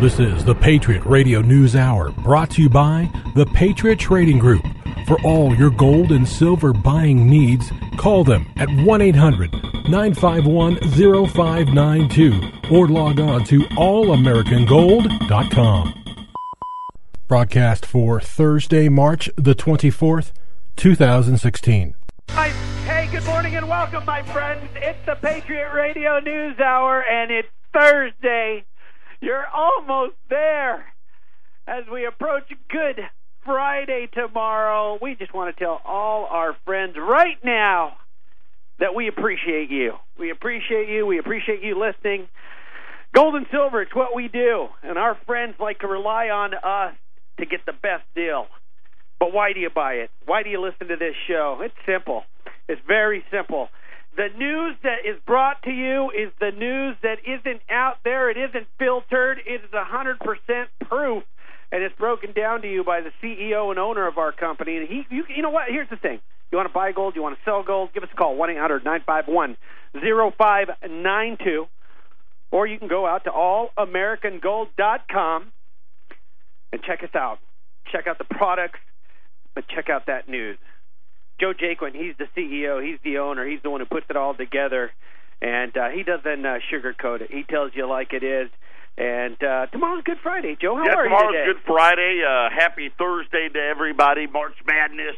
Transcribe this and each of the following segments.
This is the Patriot Radio News Hour brought to you by the Patriot Trading Group. For all your gold and silver buying needs, call them at 1 800 951 0592 or log on to allamericangold.com. Broadcast for Thursday, March the 24th, 2016. Hi. Hey, good morning and welcome, my friends. It's the Patriot Radio News Hour, and it's Thursday. You're almost there. As we approach Good Friday tomorrow, we just want to tell all our friends right now that we appreciate you. We appreciate you. We appreciate you listening. Gold and silver, it's what we do. And our friends like to rely on us to get the best deal. But why do you buy it? Why do you listen to this show? It's simple. It's very simple. The news that is brought to you is the news that isn't out there. It isn't filtered. It is 100% proof, and it's broken down to you by the CEO and owner of our company. And he, you, you know what? Here's the thing: you want to buy gold, you want to sell gold, give us a call one eight hundred nine five one zero five nine two, or you can go out to allamericangold.com and check us out. Check out the products, but check out that news. Joe Jaquin, he's the CEO, he's the owner, he's the one who puts it all together, and uh, he doesn't uh, sugarcoat it. He tells you like it is. And uh, tomorrow's Good Friday, Joe. How yeah, are tomorrow's you today? Good Friday. Uh, happy Thursday to everybody. March Madness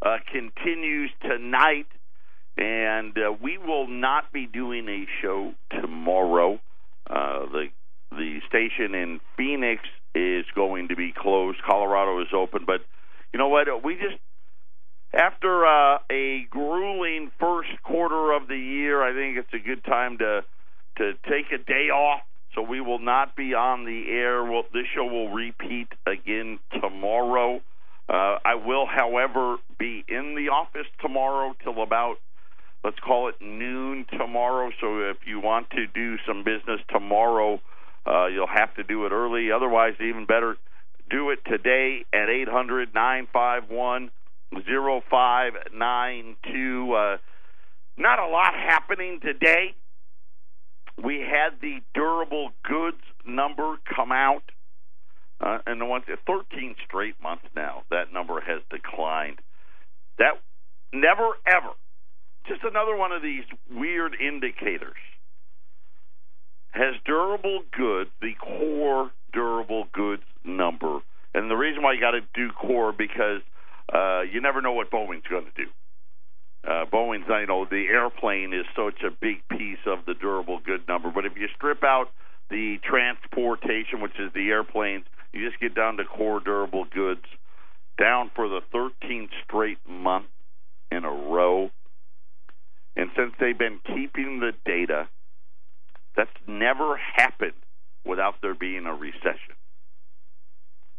uh, continues tonight, and uh, we will not be doing a show tomorrow. Uh, the the station in Phoenix is going to be closed. Colorado is open, but you know what? We just after uh, a grueling first quarter of the year, I think it's a good time to to take a day off. So we will not be on the air. We'll, this show will repeat again tomorrow. Uh, I will, however, be in the office tomorrow till about let's call it noon tomorrow. So if you want to do some business tomorrow, uh, you'll have to do it early. Otherwise, even better, do it today at eight hundred nine five one zero five nine two. Uh, not a lot happening today. We had the durable goods number come out, uh, and the one 13 straight months now that number has declined. That never ever. Just another one of these weird indicators. Has durable goods, the core durable goods number, and the reason why you got to do core because uh, you never know what Boeing's going to do. Uh, Boeing's, you know, the airplane is such a big piece of the durable good number. But if you strip out the transportation, which is the airplanes, you just get down to core durable goods, down for the 13th straight month in a row. And since they've been keeping the data, that's never happened without there being a recession.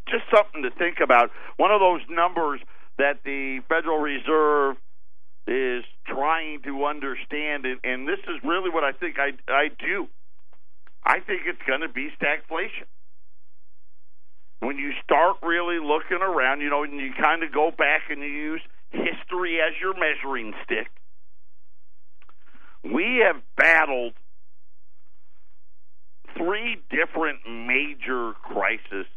Just something to think about. One of those numbers that the Federal Reserve is trying to understand, and, and this is really what I think I, I do. I think it's going to be stagflation. When you start really looking around, you know, and you kind of go back and you use history as your measuring stick, we have battled three different major crises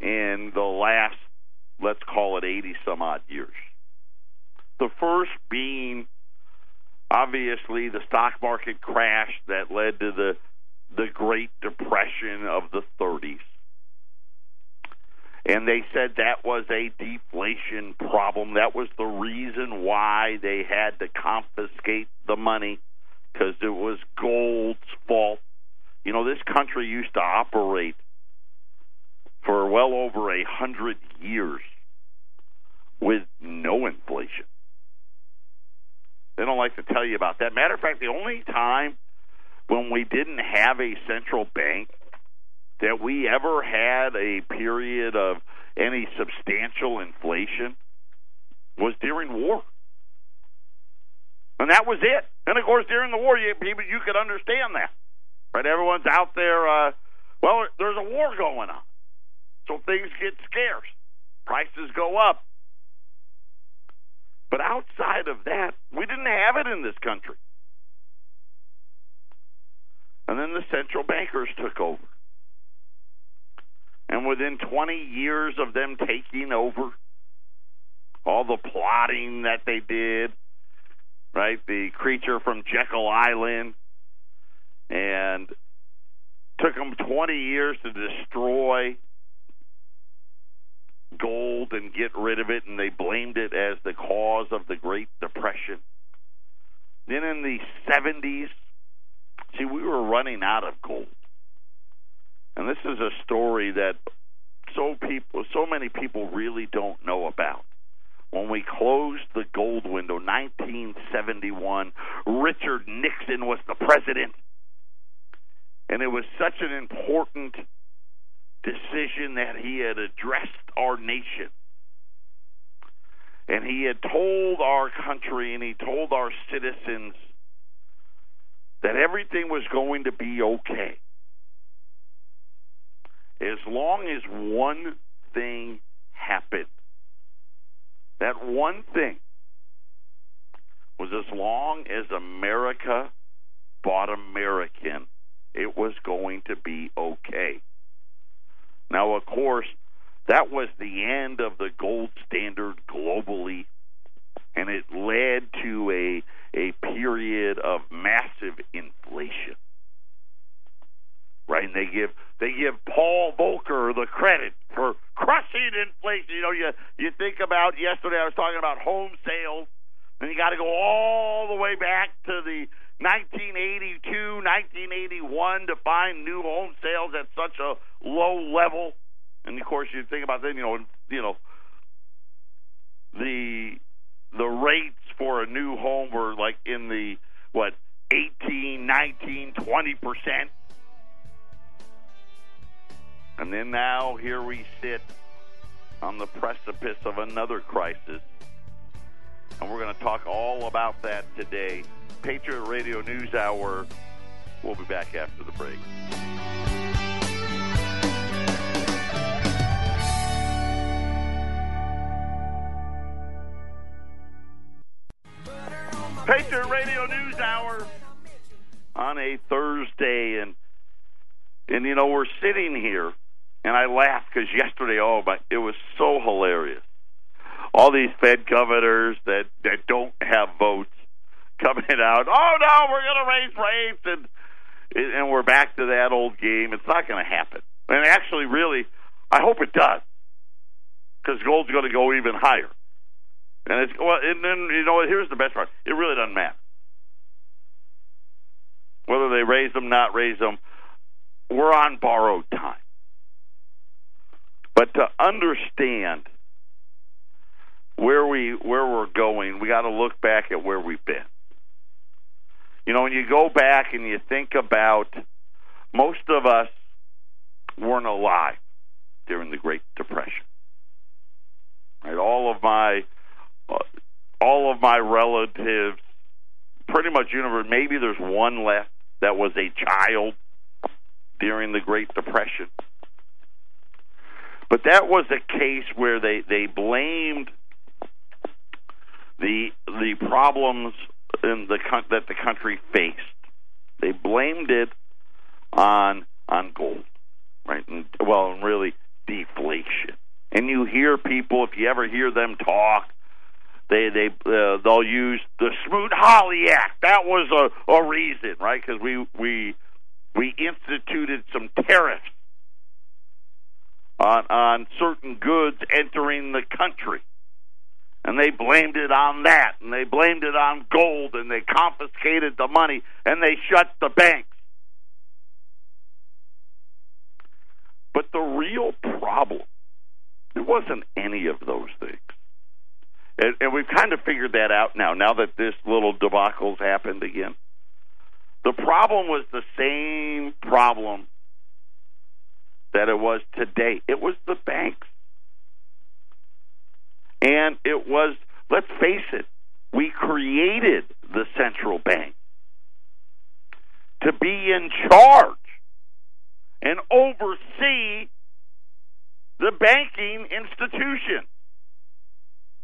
in the last, let's call it 80 some odd years. The first being obviously the stock market crash that led to the the Great Depression of the 30s. And they said that was a deflation problem. That was the reason why they had to confiscate the money because it was gold's fault. You know, this country used to operate for well over a hundred years with no inflation. They don't like to tell you about that. Matter of fact, the only time when we didn't have a central bank that we ever had a period of any substantial inflation was during war. And that was it. And of course, during the war, you you could understand that, right? Everyone's out there. Uh, well, there's a war going on, so things get scarce, prices go up. But outside of that, we didn't have it in this country. And then the central bankers took over. And within 20 years of them taking over, all the plotting that they did, right? The creature from Jekyll Island, and took them 20 years to destroy gold and get rid of it, and they blamed it as the cause of the Great Depression. Then in the 70s, see, we were running out of gold. And this is a story that so people, so many people really don't know about. When we closed the gold window, 1971, Richard Nixon was the president. And it was such an important decision that he had addressed our nation. And he had told our country and he told our citizens that everything was going to be okay. As long as one thing happened. That one thing was as long as America bought American, it was going to be okay. Now, of course, that was the end of the gold standard globally, and it led to a a period of massive inflation. Right, and they give they give Paul Volcker the credit for crushing inflation. You know, you you think about yesterday I was talking about home sales, and you got to go all the way back to the 1982, 1981 to find new home sales at such a low level. And of course, you think about then, you know, you know, the the rates for a new home were like in the what 18, 19, 20 percent. And then now here we sit on the precipice of another crisis. And we're going to talk all about that today. Patriot Radio News Hour. We'll be back after the break. Patriot Radio News Hour on a Thursday, and and you know we're sitting here, and I laugh because yesterday, oh, but it was so hilarious. All these Fed governors that that don't have votes coming out. Oh no, we're going to raise rates, and and we're back to that old game. It's not going to happen. And actually, really, I hope it does, because gold's going to go even higher. And it's well, and then you know here's the best part. It really doesn't matter whether they raise them, not raise them. We're on borrowed time. But to understand where we where we're going, we got to look back at where we've been. You know, when you go back and you think about most of us weren't alive during the Great Depression. Right? All of my uh, all of my relatives, pretty much universe. Maybe there's one left that was a child during the Great Depression. But that was a case where they, they blamed the the problems in the that the country faced. They blamed it on on gold, right? And, well, and really deflation. And you hear people, if you ever hear them talk, they they uh, they'll use the Smoot-Hawley Act. That was a a reason, right? Because we we we instituted some tariffs on on certain goods entering the country and they blamed it on that, and they blamed it on gold, and they confiscated the money, and they shut the banks. But the real problem, it wasn't any of those things. And, and we've kind of figured that out now, now that this little debacle's happened again. The problem was the same problem that it was today. It was the banks. And it was, let's face it, we created the central bank to be in charge and oversee the banking institution.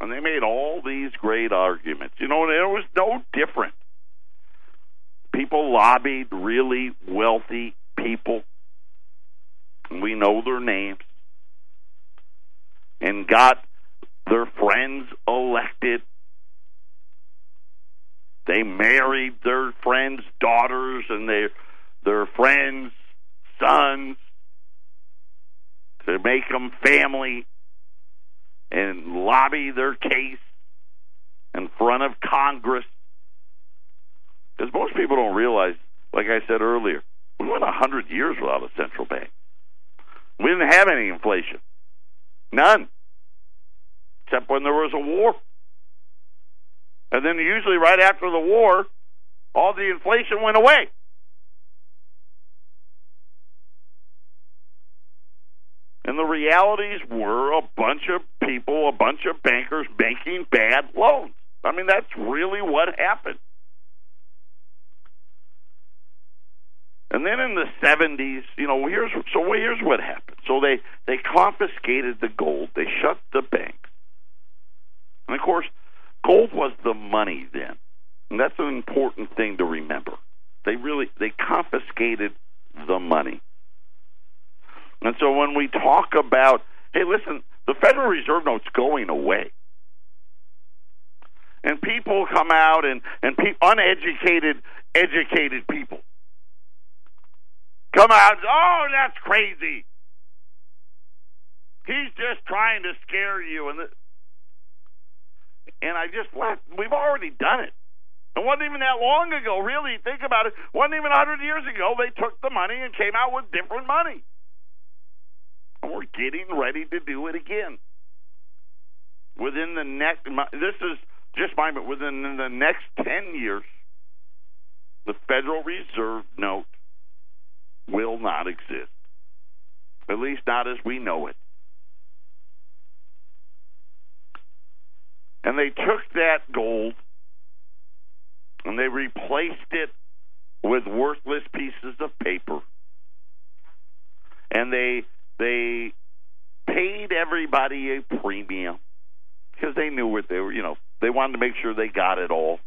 And they made all these great arguments. You know, it was no different. People lobbied really wealthy people. We know their names and got their friends elected. They married their friends' daughters and their their friends' sons to make them family and lobby their case in front of Congress. Because most people don't realize, like I said earlier, we went a hundred years without a central bank. We didn't have any inflation, none, except when there was a war. And then usually right after the war, all the inflation went away. And the realities were a bunch of people, a bunch of bankers making bad loans. I mean, that's really what happened. And then in the seventies, you know, here's so here's what happened. So they they confiscated the gold, they shut the banks, and of course, gold was the money then, and that's an important thing to remember. They really they confiscated the money. And so when we talk about, hey, listen, the Federal Reserve note's going away. And people come out and, and pe- uneducated, educated people come out, oh, that's crazy. He's just trying to scare you. And, the, and I just laughed. We've already done it. It wasn't even that long ago, really. Think about it. It wasn't even 100 years ago. They took the money and came out with different money. And we're getting ready to do it again. Within the next, this is just my, but within the next 10 years, the Federal Reserve note will not exist. At least not as we know it. And they took that gold and they replaced it with worthless pieces of paper. And they they paid everybody a premium because they knew what they were, you know, they wanted to make sure they got it all.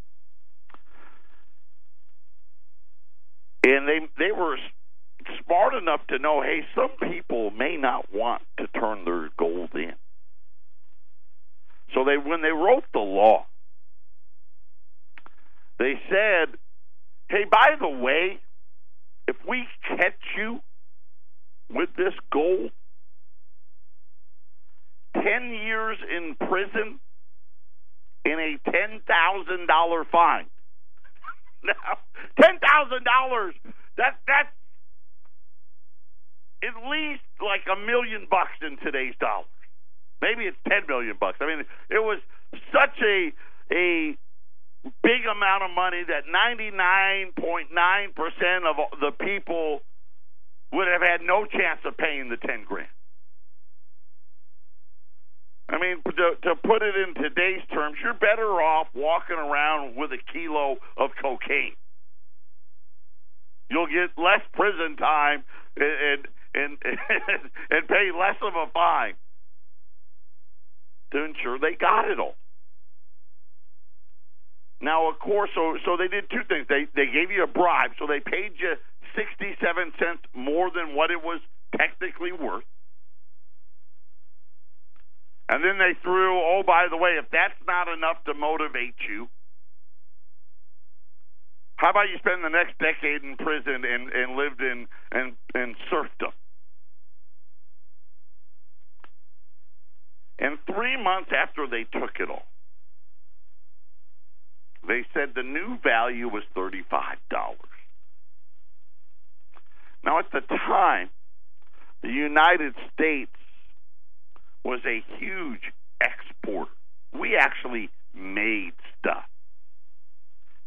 And they they were smart enough to know, hey, some people may not want to turn their gold in. So they when they wrote the law, they said, hey, by the way, if we catch you with this gold, 10 years in prison and a $10,000 fine. now, $10,000, that, that's at least like a million bucks in today's dollars. Maybe it's 10 million bucks. I mean, it was such a, a big amount of money that 99.9% of the people would have had no chance of paying the 10 grand. I mean, to, to put it in today's terms, you're better off walking around with a kilo of cocaine. You'll get less prison time and and and, and pay less of a fine to ensure they got it all. Now, of course, so so they did two things. They they gave you a bribe, so they paid you sixty seven cents more than what it was technically worth. And then they threw, oh, by the way, if that's not enough to motivate you, how about you spend the next decade in prison and, and lived in, in, in serfdom? And three months after they took it all, they said the new value was $35. Now, at the time, the United States was a huge exporter. We actually made stuff.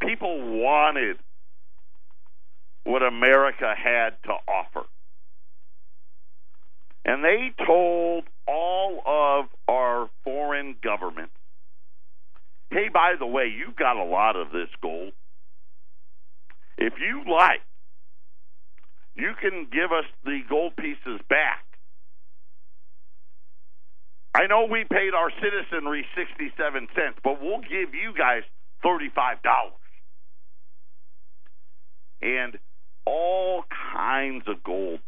People wanted what America had to offer. And they told all of foreign governments, hey, by the way, you've got a lot of this gold. If you like, you can give us the gold pieces back. I know we paid our citizenry 67 cents, but we'll give you guys $35. And all kinds of gold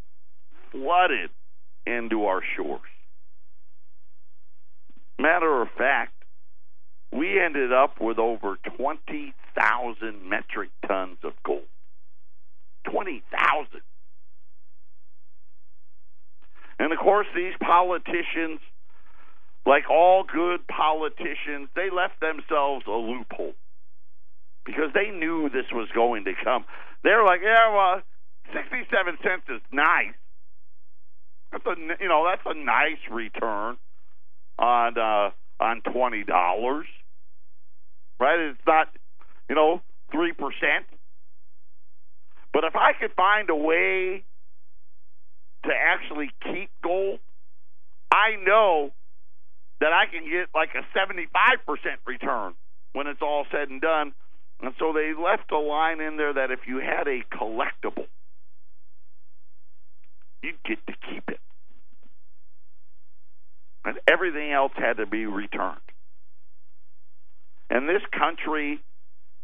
flooded into our shores. Matter of fact, we ended up with over 20,000 metric tons of gold. 20,000. And of course, these politicians, like all good politicians, they left themselves a loophole because they knew this was going to come. They're like, yeah, well, 67 cents is nice. That's a you know that's a nice return on uh, on twenty dollars, right? It's not you know three percent, but if I could find a way to actually keep gold, I know that I can get like a seventy five percent return when it's all said and done. And so they left a line in there that if you had a collectible, you get to keep it. And everything else had to be returned. And this country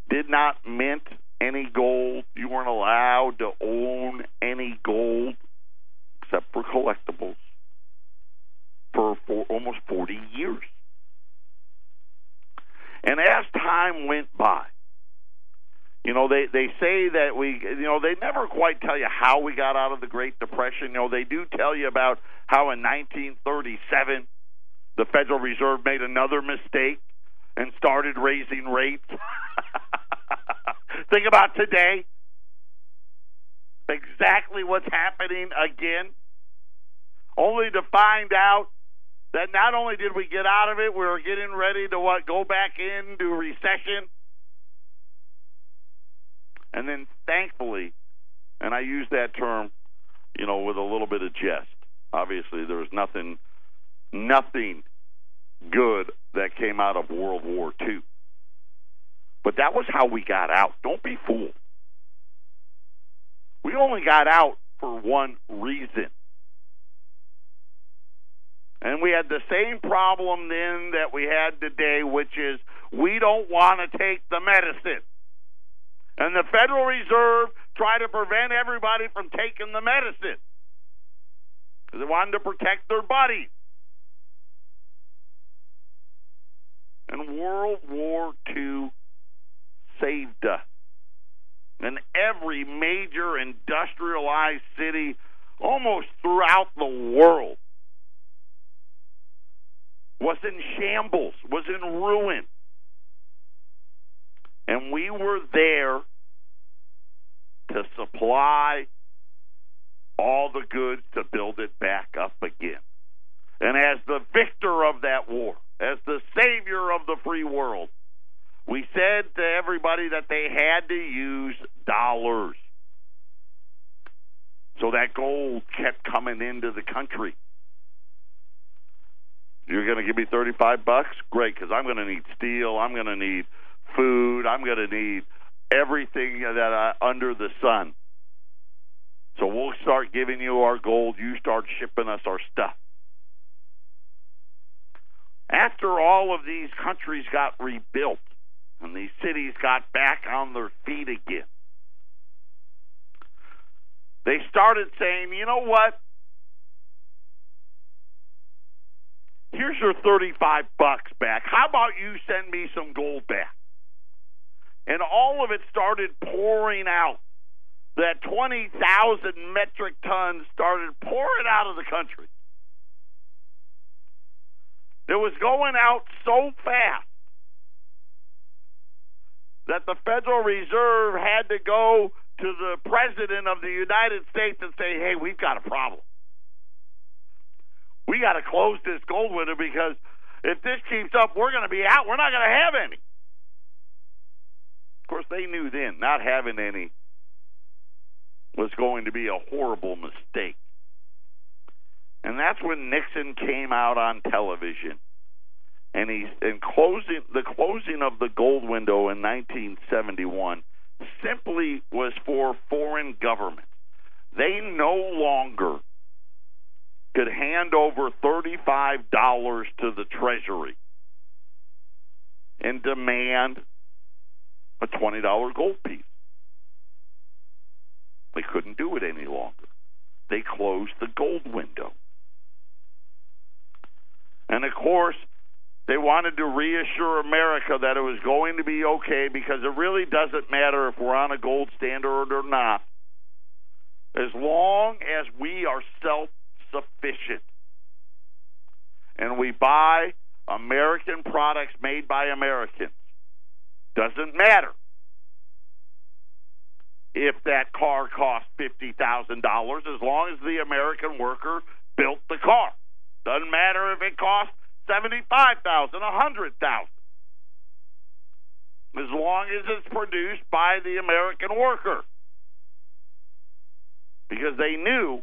did not mint any gold. You weren't allowed to own any gold except for collectibles for, for almost 40 years. And as time went by, you know, they they say that we, you know, they never quite tell you how we got out of the Great Depression. You know, they do tell you about how in 1937 the Federal Reserve made another mistake and started raising rates. Think about today. Exactly what's happening again. Only to find out that not only did we get out of it, we were getting ready to what go back into recession and then thankfully, and I use that term, you know, with a little bit of jest. Obviously, there was nothing, nothing good that came out of World War II. But that was how we got out. Don't be fooled. We only got out for one reason. And we had the same problem then that we had today, which is we don't want to take the medicine. And the Federal Reserve tried to prevent everybody from taking the medicine because they wanted to protect their bodies. And World War II saved us. And every major industrialized city almost throughout the world was in shambles, was in ruin. And we were there to supply all the goods to build it back up again. And as the victor of that war, as the savior of the free world, we said to everybody that they had to use dollars. So that gold kept coming into the country. You're going to give me 35 bucks? Great, because I'm going to need steel. I'm going to need food. I'm going to need everything that I, under the sun. So we'll start giving you our gold. You start shipping us our stuff. After all of these countries got rebuilt and these cities got back on their feet again, they started saying, you know what? Here's your 35 bucks back. How about you send me some gold back? And all of it started pouring out. That 20,000 metric tons started pouring out of the country. It was going out so fast that the Federal Reserve had to go to the President of the United States and say, hey, we've got a problem. We got to close this gold window because if this keeps up, we're going to be out. We're not going to have any. Of course, they knew then not having any was going to be a horrible mistake. And that's when Nixon came out on television. And he's in closing the closing of the gold window in 1971 simply was for foreign governments. They no longer could hand over $35 to the Treasury and demand a $20 gold piece. They couldn't do it any longer. They closed the gold window. And of course, They wanted to reassure America that it was going to be okay because it really doesn't matter if we're on a gold standard or not. As long as we are self sufficient and we buy American products made by Americans, doesn't matter if that car costs $50,000 as long as the American worker built the car. Doesn't matter if it a hundred thousand, as long as it's produced by the American worker, because they knew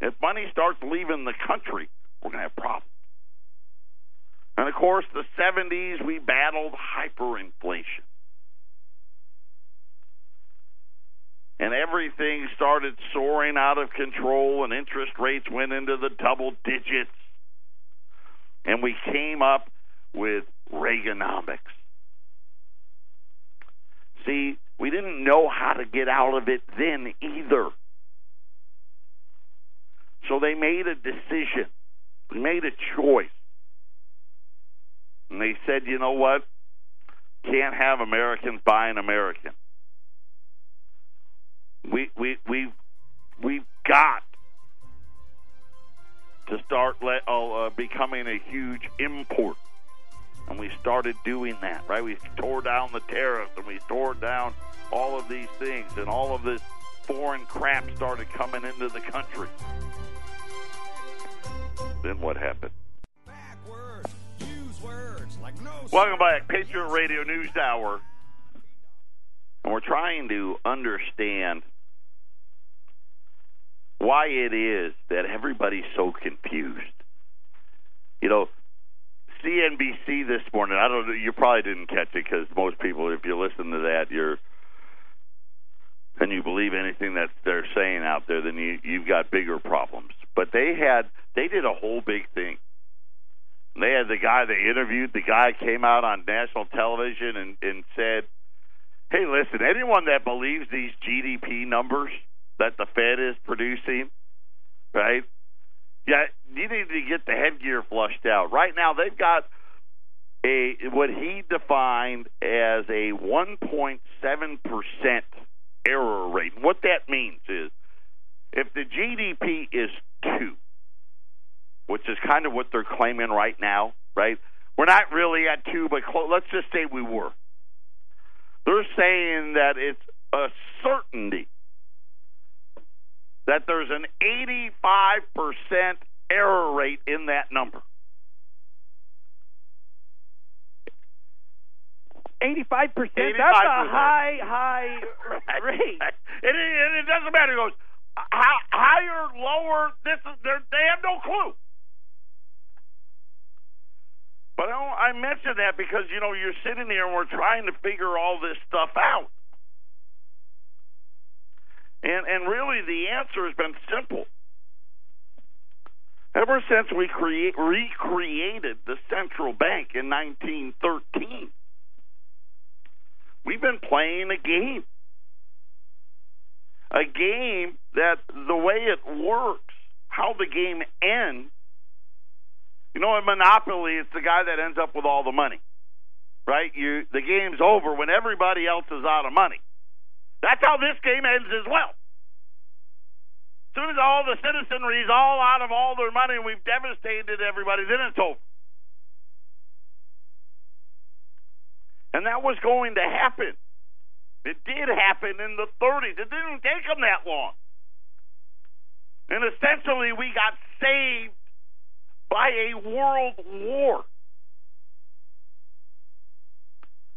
if money starts leaving the country, we're going to have problems. And of course, the 70s, we battled hyperinflation. And everything started soaring out of control, and interest rates went into the double digits and we came up with Reaganomics. See, we didn't know how to get out of it then either. So they made a decision, they made a choice. And they said, you know what? Can't have Americans buying American. We we we we've got to start let, uh, uh, becoming a huge import. And we started doing that, right? We tore down the tariffs and we tore down all of these things, and all of this foreign crap started coming into the country. Then what happened? Welcome back, Patriot Radio News Hour. And we're trying to understand why it is that everybody's so confused. You know, CNBC this morning. I don't know. You probably didn't catch it because most people, if you listen to that, you're and you believe anything that they're saying out there, then you you've got bigger problems. But they had they did a whole big thing. They had the guy they interviewed. The guy came out on national television and and said, "Hey, listen, anyone that believes these GDP numbers." that the Fed is producing, right? Yeah, you need to get the headgear flushed out. Right now, they've got a what he defined as a 1.7 percent error rate. What that means is, if the GDP is two, which is kind of what they're claiming right now, right? We're not really at two, but close, let's just say we were. They're saying that it's a certainty that there's an 85% error rate in that number. 85 percent. That's a high, high rate. It, it, it doesn't matter. It goes higher, lower. This is they have no clue. But I, I mention that because you know you're sitting here and we're trying to figure all this stuff out. And and really the answer has been simple. Ever since we create, recreated the central bank in 1913, we've been playing a game. A game that the way it works, how the game ends. You know, in Monopoly, it's the guy that ends up with all the money, right? You the game's over when everybody else is out of money. That's how this game ends as well. As soon as all the citizenry is all out of all their money and we've devastated everybody, then it's over. And that was going to happen. It did happen in the 30s. It didn't take them that long. And essentially, we got saved by a world war.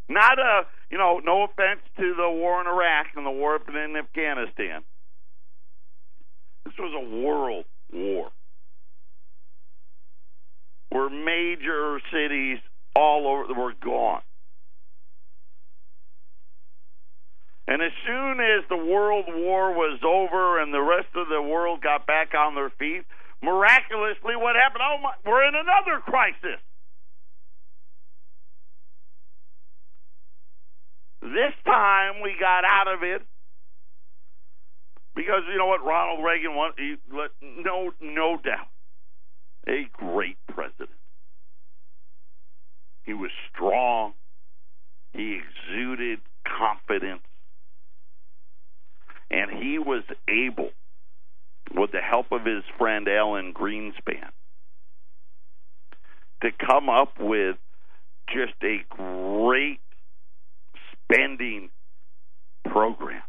Not a, you know, no offense to the war in Iraq and the war in Afghanistan. This was a world war where major cities all over were gone. And as soon as the World War was over and the rest of the world got back on their feet, miraculously, what happened? Oh, my, we're in another crisis. This time we got out of it because you know what Ronald Reagan wanted, he, no no doubt, a great president. He was strong. He exuded confidence. And he was able, with the help of his friend Alan Greenspan, to come up with just a great spending program.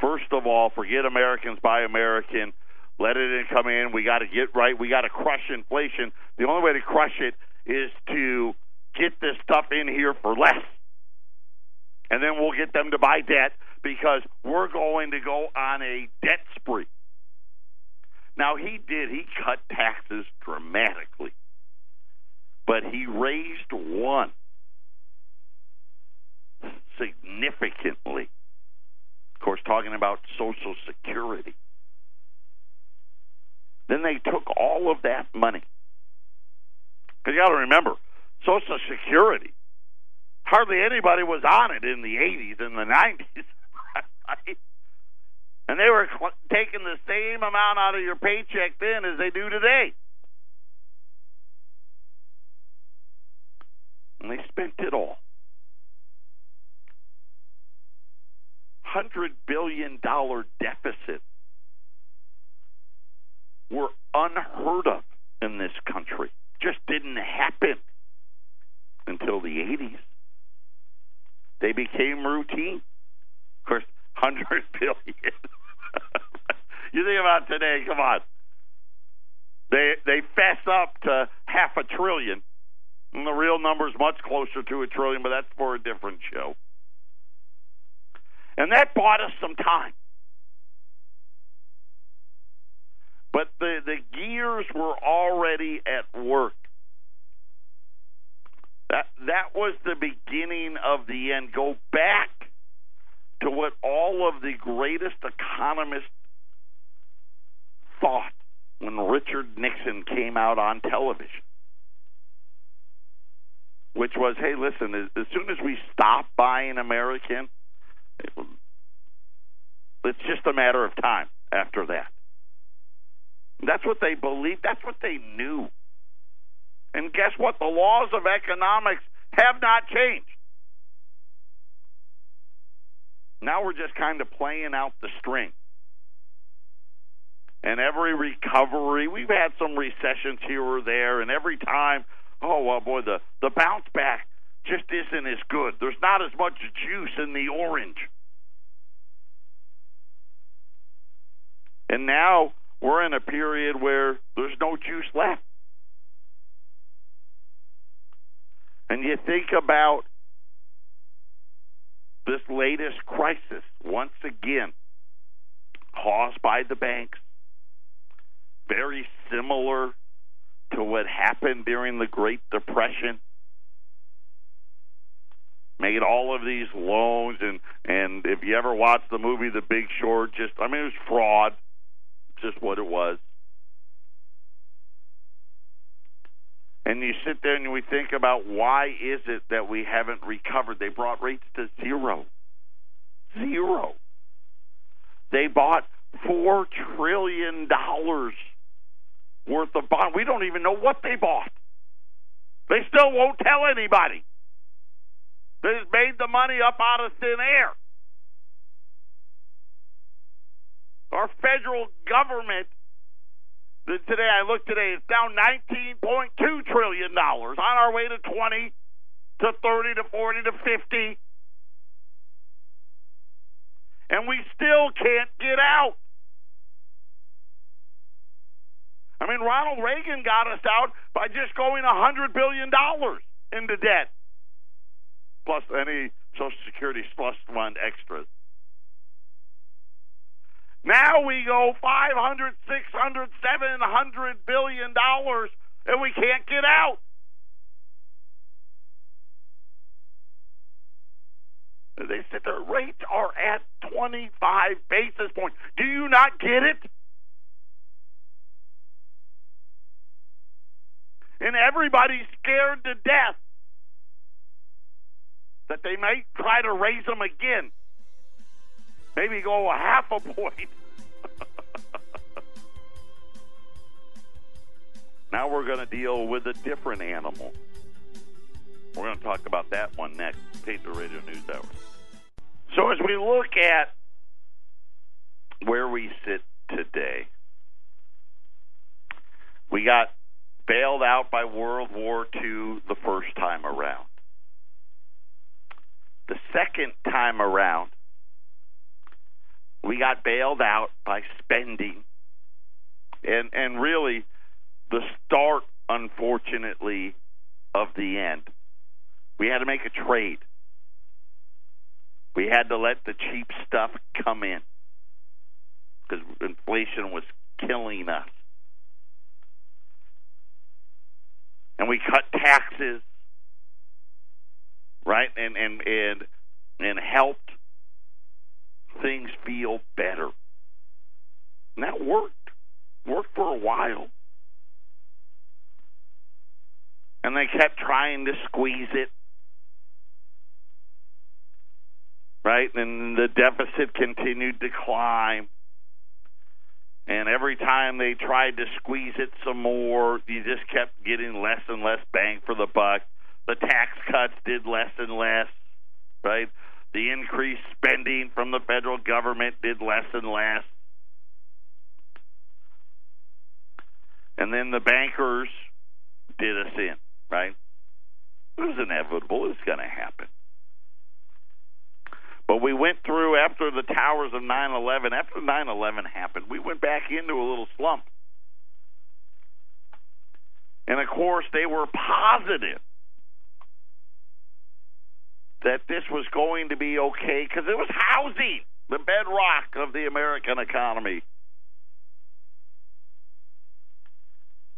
First of all, forget Americans buy American. Let it come in. We got to get right. We got to crush inflation. The only way to crush it is to get this stuff in here for less. And then we'll get them to buy debt because we're going to go on a debt spree. Now, he did. He cut taxes dramatically. But he raised one significantly. Of course, talking about Social Security. Then they took all of that money. Because you got to remember, Social Security, hardly anybody was on it in the 80s and the 90s. Right? And they were taking the same amount out of your paycheck then as they do today. And they spent it all. hundred billion dollar deficit were unheard of in this country. Just didn't happen until the 80s. They became routine. Of course, 100 billion. You think about today, come on. They they fess up to half a trillion. And the real number is much closer to a trillion, but that's for a different show. And that bought us some time. But the, the gears were already at work. That that was the beginning of the end. Go back to what all of the greatest economists thought when Richard Nixon came out on television. Which was, hey, listen, as, soon as we stop buying American, it's just a matter of time after that. That's what they believed. That's what they knew. And guess what? The laws of economics have not changed. Now we're just kind of playing out the string. And every recovery, we've had some recessions here or there, and every time, oh well, boy, the the bounce back just isn't as good. There's not as much juice in the orange. And now we're in a period where there's no juice left. And you think about this latest crisis, once again, caused by the banks, very similar to what happened during the Great Depression made all of these loans and and if you ever watched the movie The Big Short, just I mean it was fraud, just what it was. And you sit there and we think about why is it that we haven't recovered? They brought rates to zero. Zero. They bought four trillion dollars worth of bond. We don't even know what they bought. They still won't tell anybody. They just made the money up out of thin air. Our federal government, today I looked today, it's down $19.2 trillion on our way to 20 to 30 to 40 to 50. And we still can't get out. I mean, Ronald Reagan got us out by just going a $100 billion into debt plus any Social Security slush fund extras. Now we go 500, 600, 700 billion dollars and we can't get out. They said the rates are at 25 basis points. Do you not get it? And everybody's scared to death that they might try to raise them again. Maybe go a half a point. now we're going to deal with a different animal. We're going to talk about that one next. Patriot Radio News Hour. So as we look at where we sit today, we got bailed out by World War II the first time around. The second time around, we got bailed out by spending. And and really the start unfortunately of the end. We had to make a trade. We had to let the cheap stuff come in because inflation was killing us and we cut taxes right and and and and helped things feel better and that worked worked for a while. And they kept trying to squeeze it. Right? And the deficit continued to climb. And every time they tried to squeeze it some more, you just kept getting less and less bang for the buck. The tax cuts did less and less, right? The increased spending from the federal government did less and less. and then the bankers did us in, right? It was inevitable. It's going to happen. But we went through after the towers of 9 11, after 9 11 happened, we went back into a little slump. And of course, they were positive that this was going to be okay because it was housing, the bedrock of the American economy.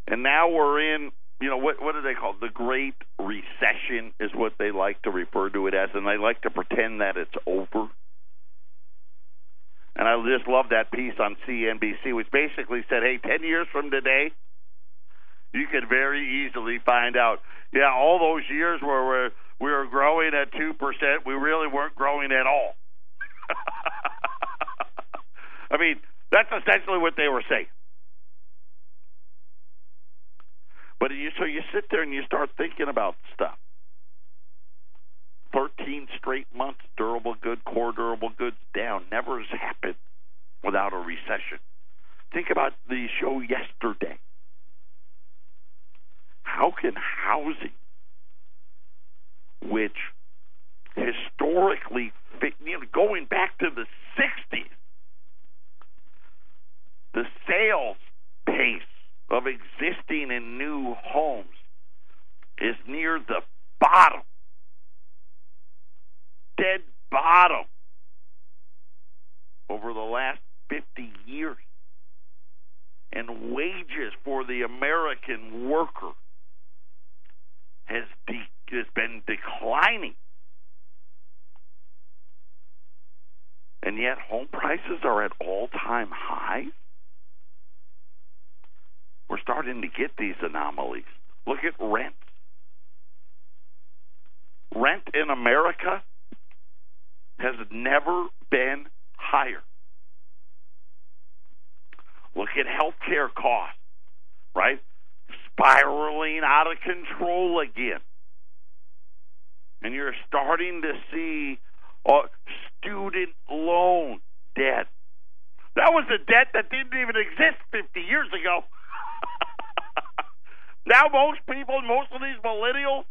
And now we're in, you know, what what do they call it? The Great Recession is what they like to refer to it as, and they like to pretend that it's over. And I just love that piece on CNBC, which basically said, "Hey, ten years from today, you could very easily find out, yeah, all those years where we're we were growing at two percent, we really weren't growing at all." I mean, that's essentially what they were saying. But you, so you sit there and you start thinking about stuff. 13 straight months, durable good, core durable goods down. Never has happened without a recession. Think about the show yesterday. How can housing, which historically, you going back to the 60s, the sales pace of existing in new homes is near the bottom, dead bottom over the last 50 years. And wages for the American worker has, de- has been declining. And yet home prices are at all time highs. We're starting to get these anomalies. Look at rent. Rent in America has never been higher. Look at healthcare costs, right? Spiraling out of control again. And you're starting to see uh, student loan debt. That was a debt that didn't even exist 50 years ago. now most people, most of these millennials,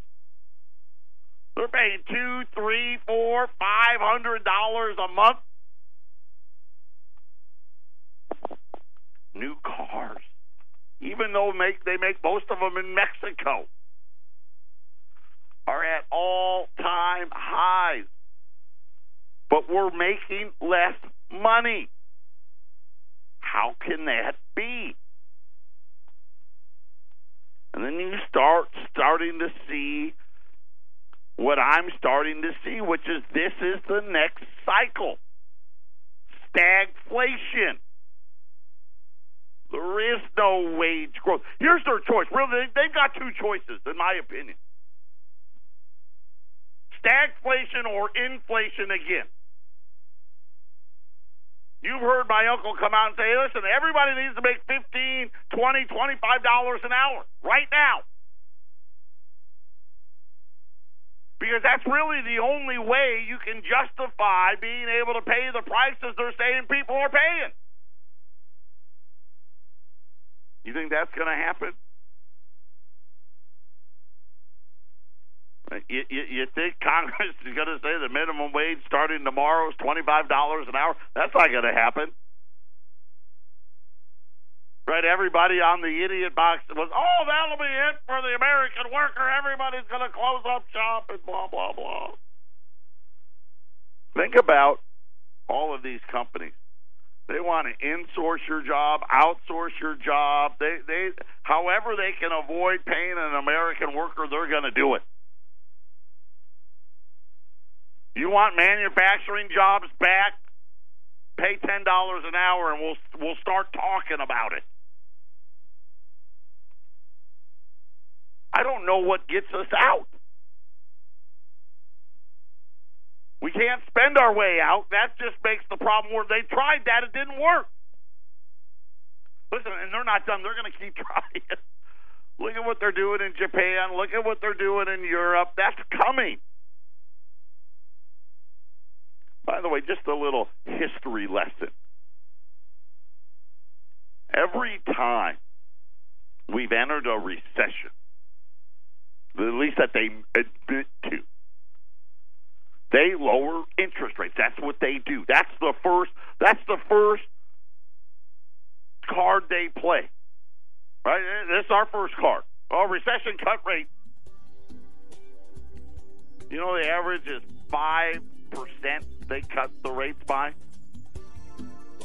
they're paying two, three, four, five hundred dollars a month. New cars, even though make they make most of them in Mexico, are at all time highs. But we're making less money. How can that be? And then you start starting to see what I'm starting to see, which is this is the next cycle stagflation. There is no wage growth. Here's their choice. Really, they've got two choices, in my opinion stagflation or inflation again. You've heard my uncle come out and say, listen, everybody needs to make fifteen, twenty, twenty-five dollars an hour right now. because that's really the only way you can justify being able to pay the prices they're saying people are paying. You think that's going to happen? You, you, you think Congress is going to say the minimum wage starting tomorrow is $25 an hour? That's not going to happen. Right? Everybody on the idiot box was, oh, that'll be it for the American worker. Everybody's going to close up shop and blah, blah, blah. Think about all of these companies. They want to insource your job, outsource your job. They, they, however they can avoid paying an American worker, they're going to do it. You want manufacturing jobs back? Pay ten dollars an hour, and we'll we'll start talking about it. I don't know what gets us out. We can't spend our way out. That just makes the problem worse. They tried that; it didn't work. Listen, and they're not done. They're going to keep trying. Look at what they're doing in Japan. Look at what they're doing in Europe. That's coming. By the way, just a little history lesson. Every time we've entered a recession, at least that they admit to, they lower interest rates. That's what they do. That's the first. That's the first card they play. Right. This is our first card. Oh, recession cut rate. You know the average is five percent they cut the rates by.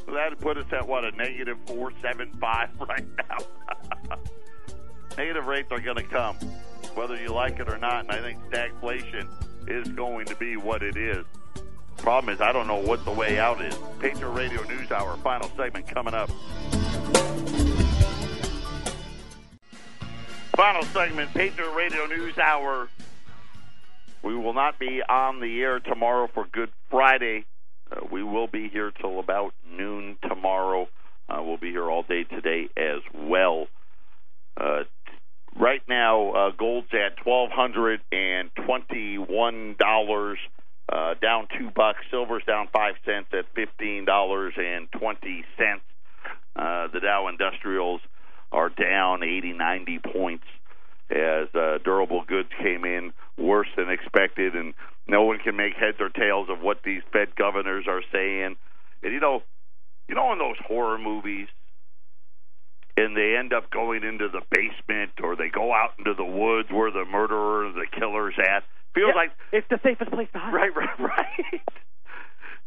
That'd put us at what a negative four seven five right now. Negative rates are going to come, whether you like it or not, and I think stagflation is going to be what it is. Problem is, I don't know what the way out is. Patriot Radio News Hour, final segment coming up. Final segment, Patriot Radio News Hour. We will not be on the air tomorrow for Good Friday. Uh, we will be here till about noon tomorrow. Uh, we'll be here all day today as well. Uh, right now, uh, gold's at twelve hundred and twenty-one dollars, uh, down two bucks. Silver's down five cents at fifteen dollars and twenty cents. Uh, the Dow Industrials are down 80, 90 points as durable goods came in worse than expected, and no one can make heads or tails of what these Fed governors are saying. And you know, you know, in those horror movies, and they end up going into the basement or they go out into the woods where the murderer or the killer's at. Feels Yeah, like it's the safest place to hide. right, right, right.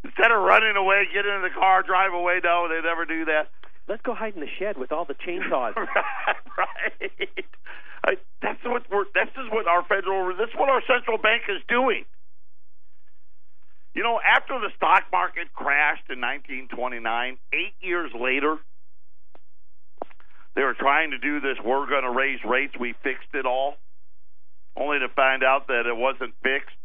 Instead of running away, get into the car, drive away. No, they never do that. Let's go hide in the shed with all the chainsaws. right. I, that's what we're. This is what our federal. This is what our central bank is doing. You know, after the stock market crashed in 1929, eight years later, they were trying to do this. We're going to raise rates. We fixed it all, only to find out that it wasn't fixed.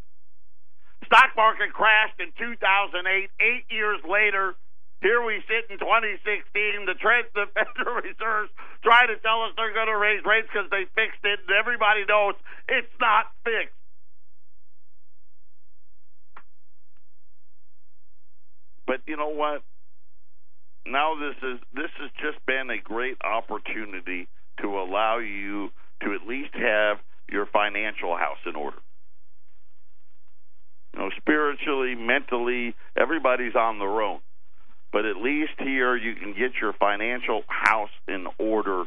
Stock market crashed in 2008. Eight years later, here we sit in 2016. The, tre- the Federal Reserve try to tell us they're going to raise rates because they fixed it, and everybody knows it's not fixed. But you know what? Now this is this has just been a great opportunity to allow you to at least have your financial house in order. You know, spiritually, mentally, everybody's on their own. But at least here you can get your financial house in order.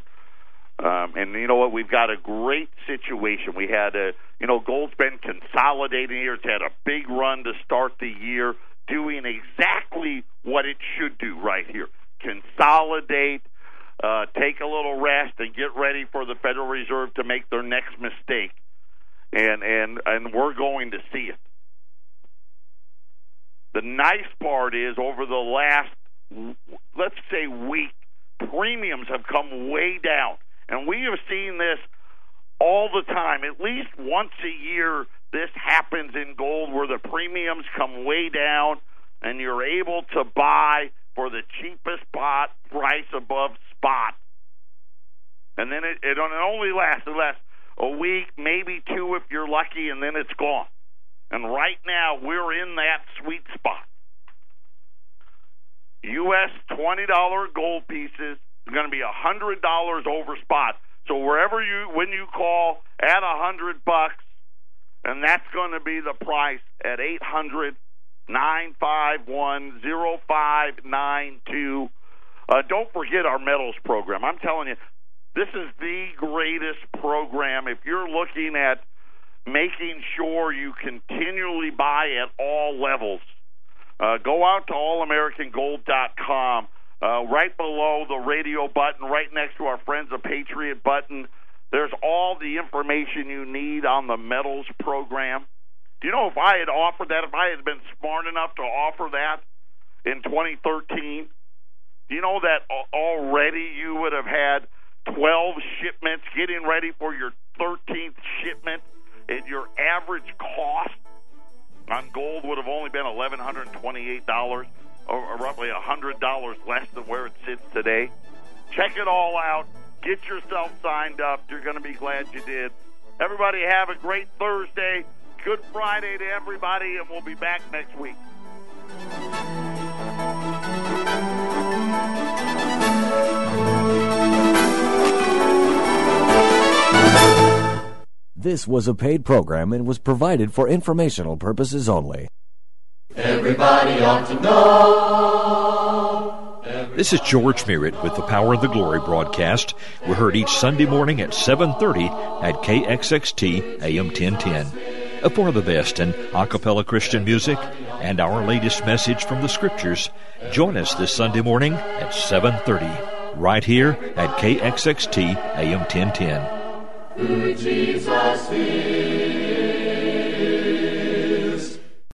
Um, and you know what? We've got a great situation. We had a, you know, gold's been consolidating here. It's had a big run to start the year, doing exactly what it should do right here. Consolidate, uh, take a little rest, and get ready for the Federal Reserve to make their next mistake. And and and we're going to see it. The nice part is over the last, let's say, week, premiums have come way down. And we have seen this all the time. At least once a year, this happens in gold where the premiums come way down and you're able to buy for the cheapest spot price above spot. And then it, it only lasts, it lasts a week, maybe two if you're lucky, and then it's gone. And right now, we're in that sweet spot. U.S. $20 gold pieces are going to be a $100 over spot. So wherever you, when you call, add a hundred bucks, and that's going to be the price at eight hundred nine five one zero five nine two. Uh, don't forget our metals program. I'm telling you, this is the greatest program. If you're looking at making sure you continually buy at all levels, uh, go out to allamericangold.com. Uh, right below the radio button, right next to our Friends of Patriot button, there's all the information you need on the metals program. Do you know if I had offered that, if I had been smart enough to offer that in 2013, do you know that already you would have had 12 shipments getting ready for your 13th shipment, and your average cost on gold would have only been $1,128 or roughly $100 less than where it sits today. Check it all out. Get yourself signed up. You're going to be glad you did. Everybody have a great Thursday. Good Friday to everybody, and we'll be back next week. This was a paid program and was provided for informational purposes only. Everybody ought to know. Everybody this is George Merritt with the Power of the Glory broadcast. We're heard each Sunday morning at 7:30 at KXXT AM 1010. For the best in a cappella Christian music and our latest message from the scriptures, join us this Sunday morning at 7:30 right here at KXXT AM 1010. Who Jesus is.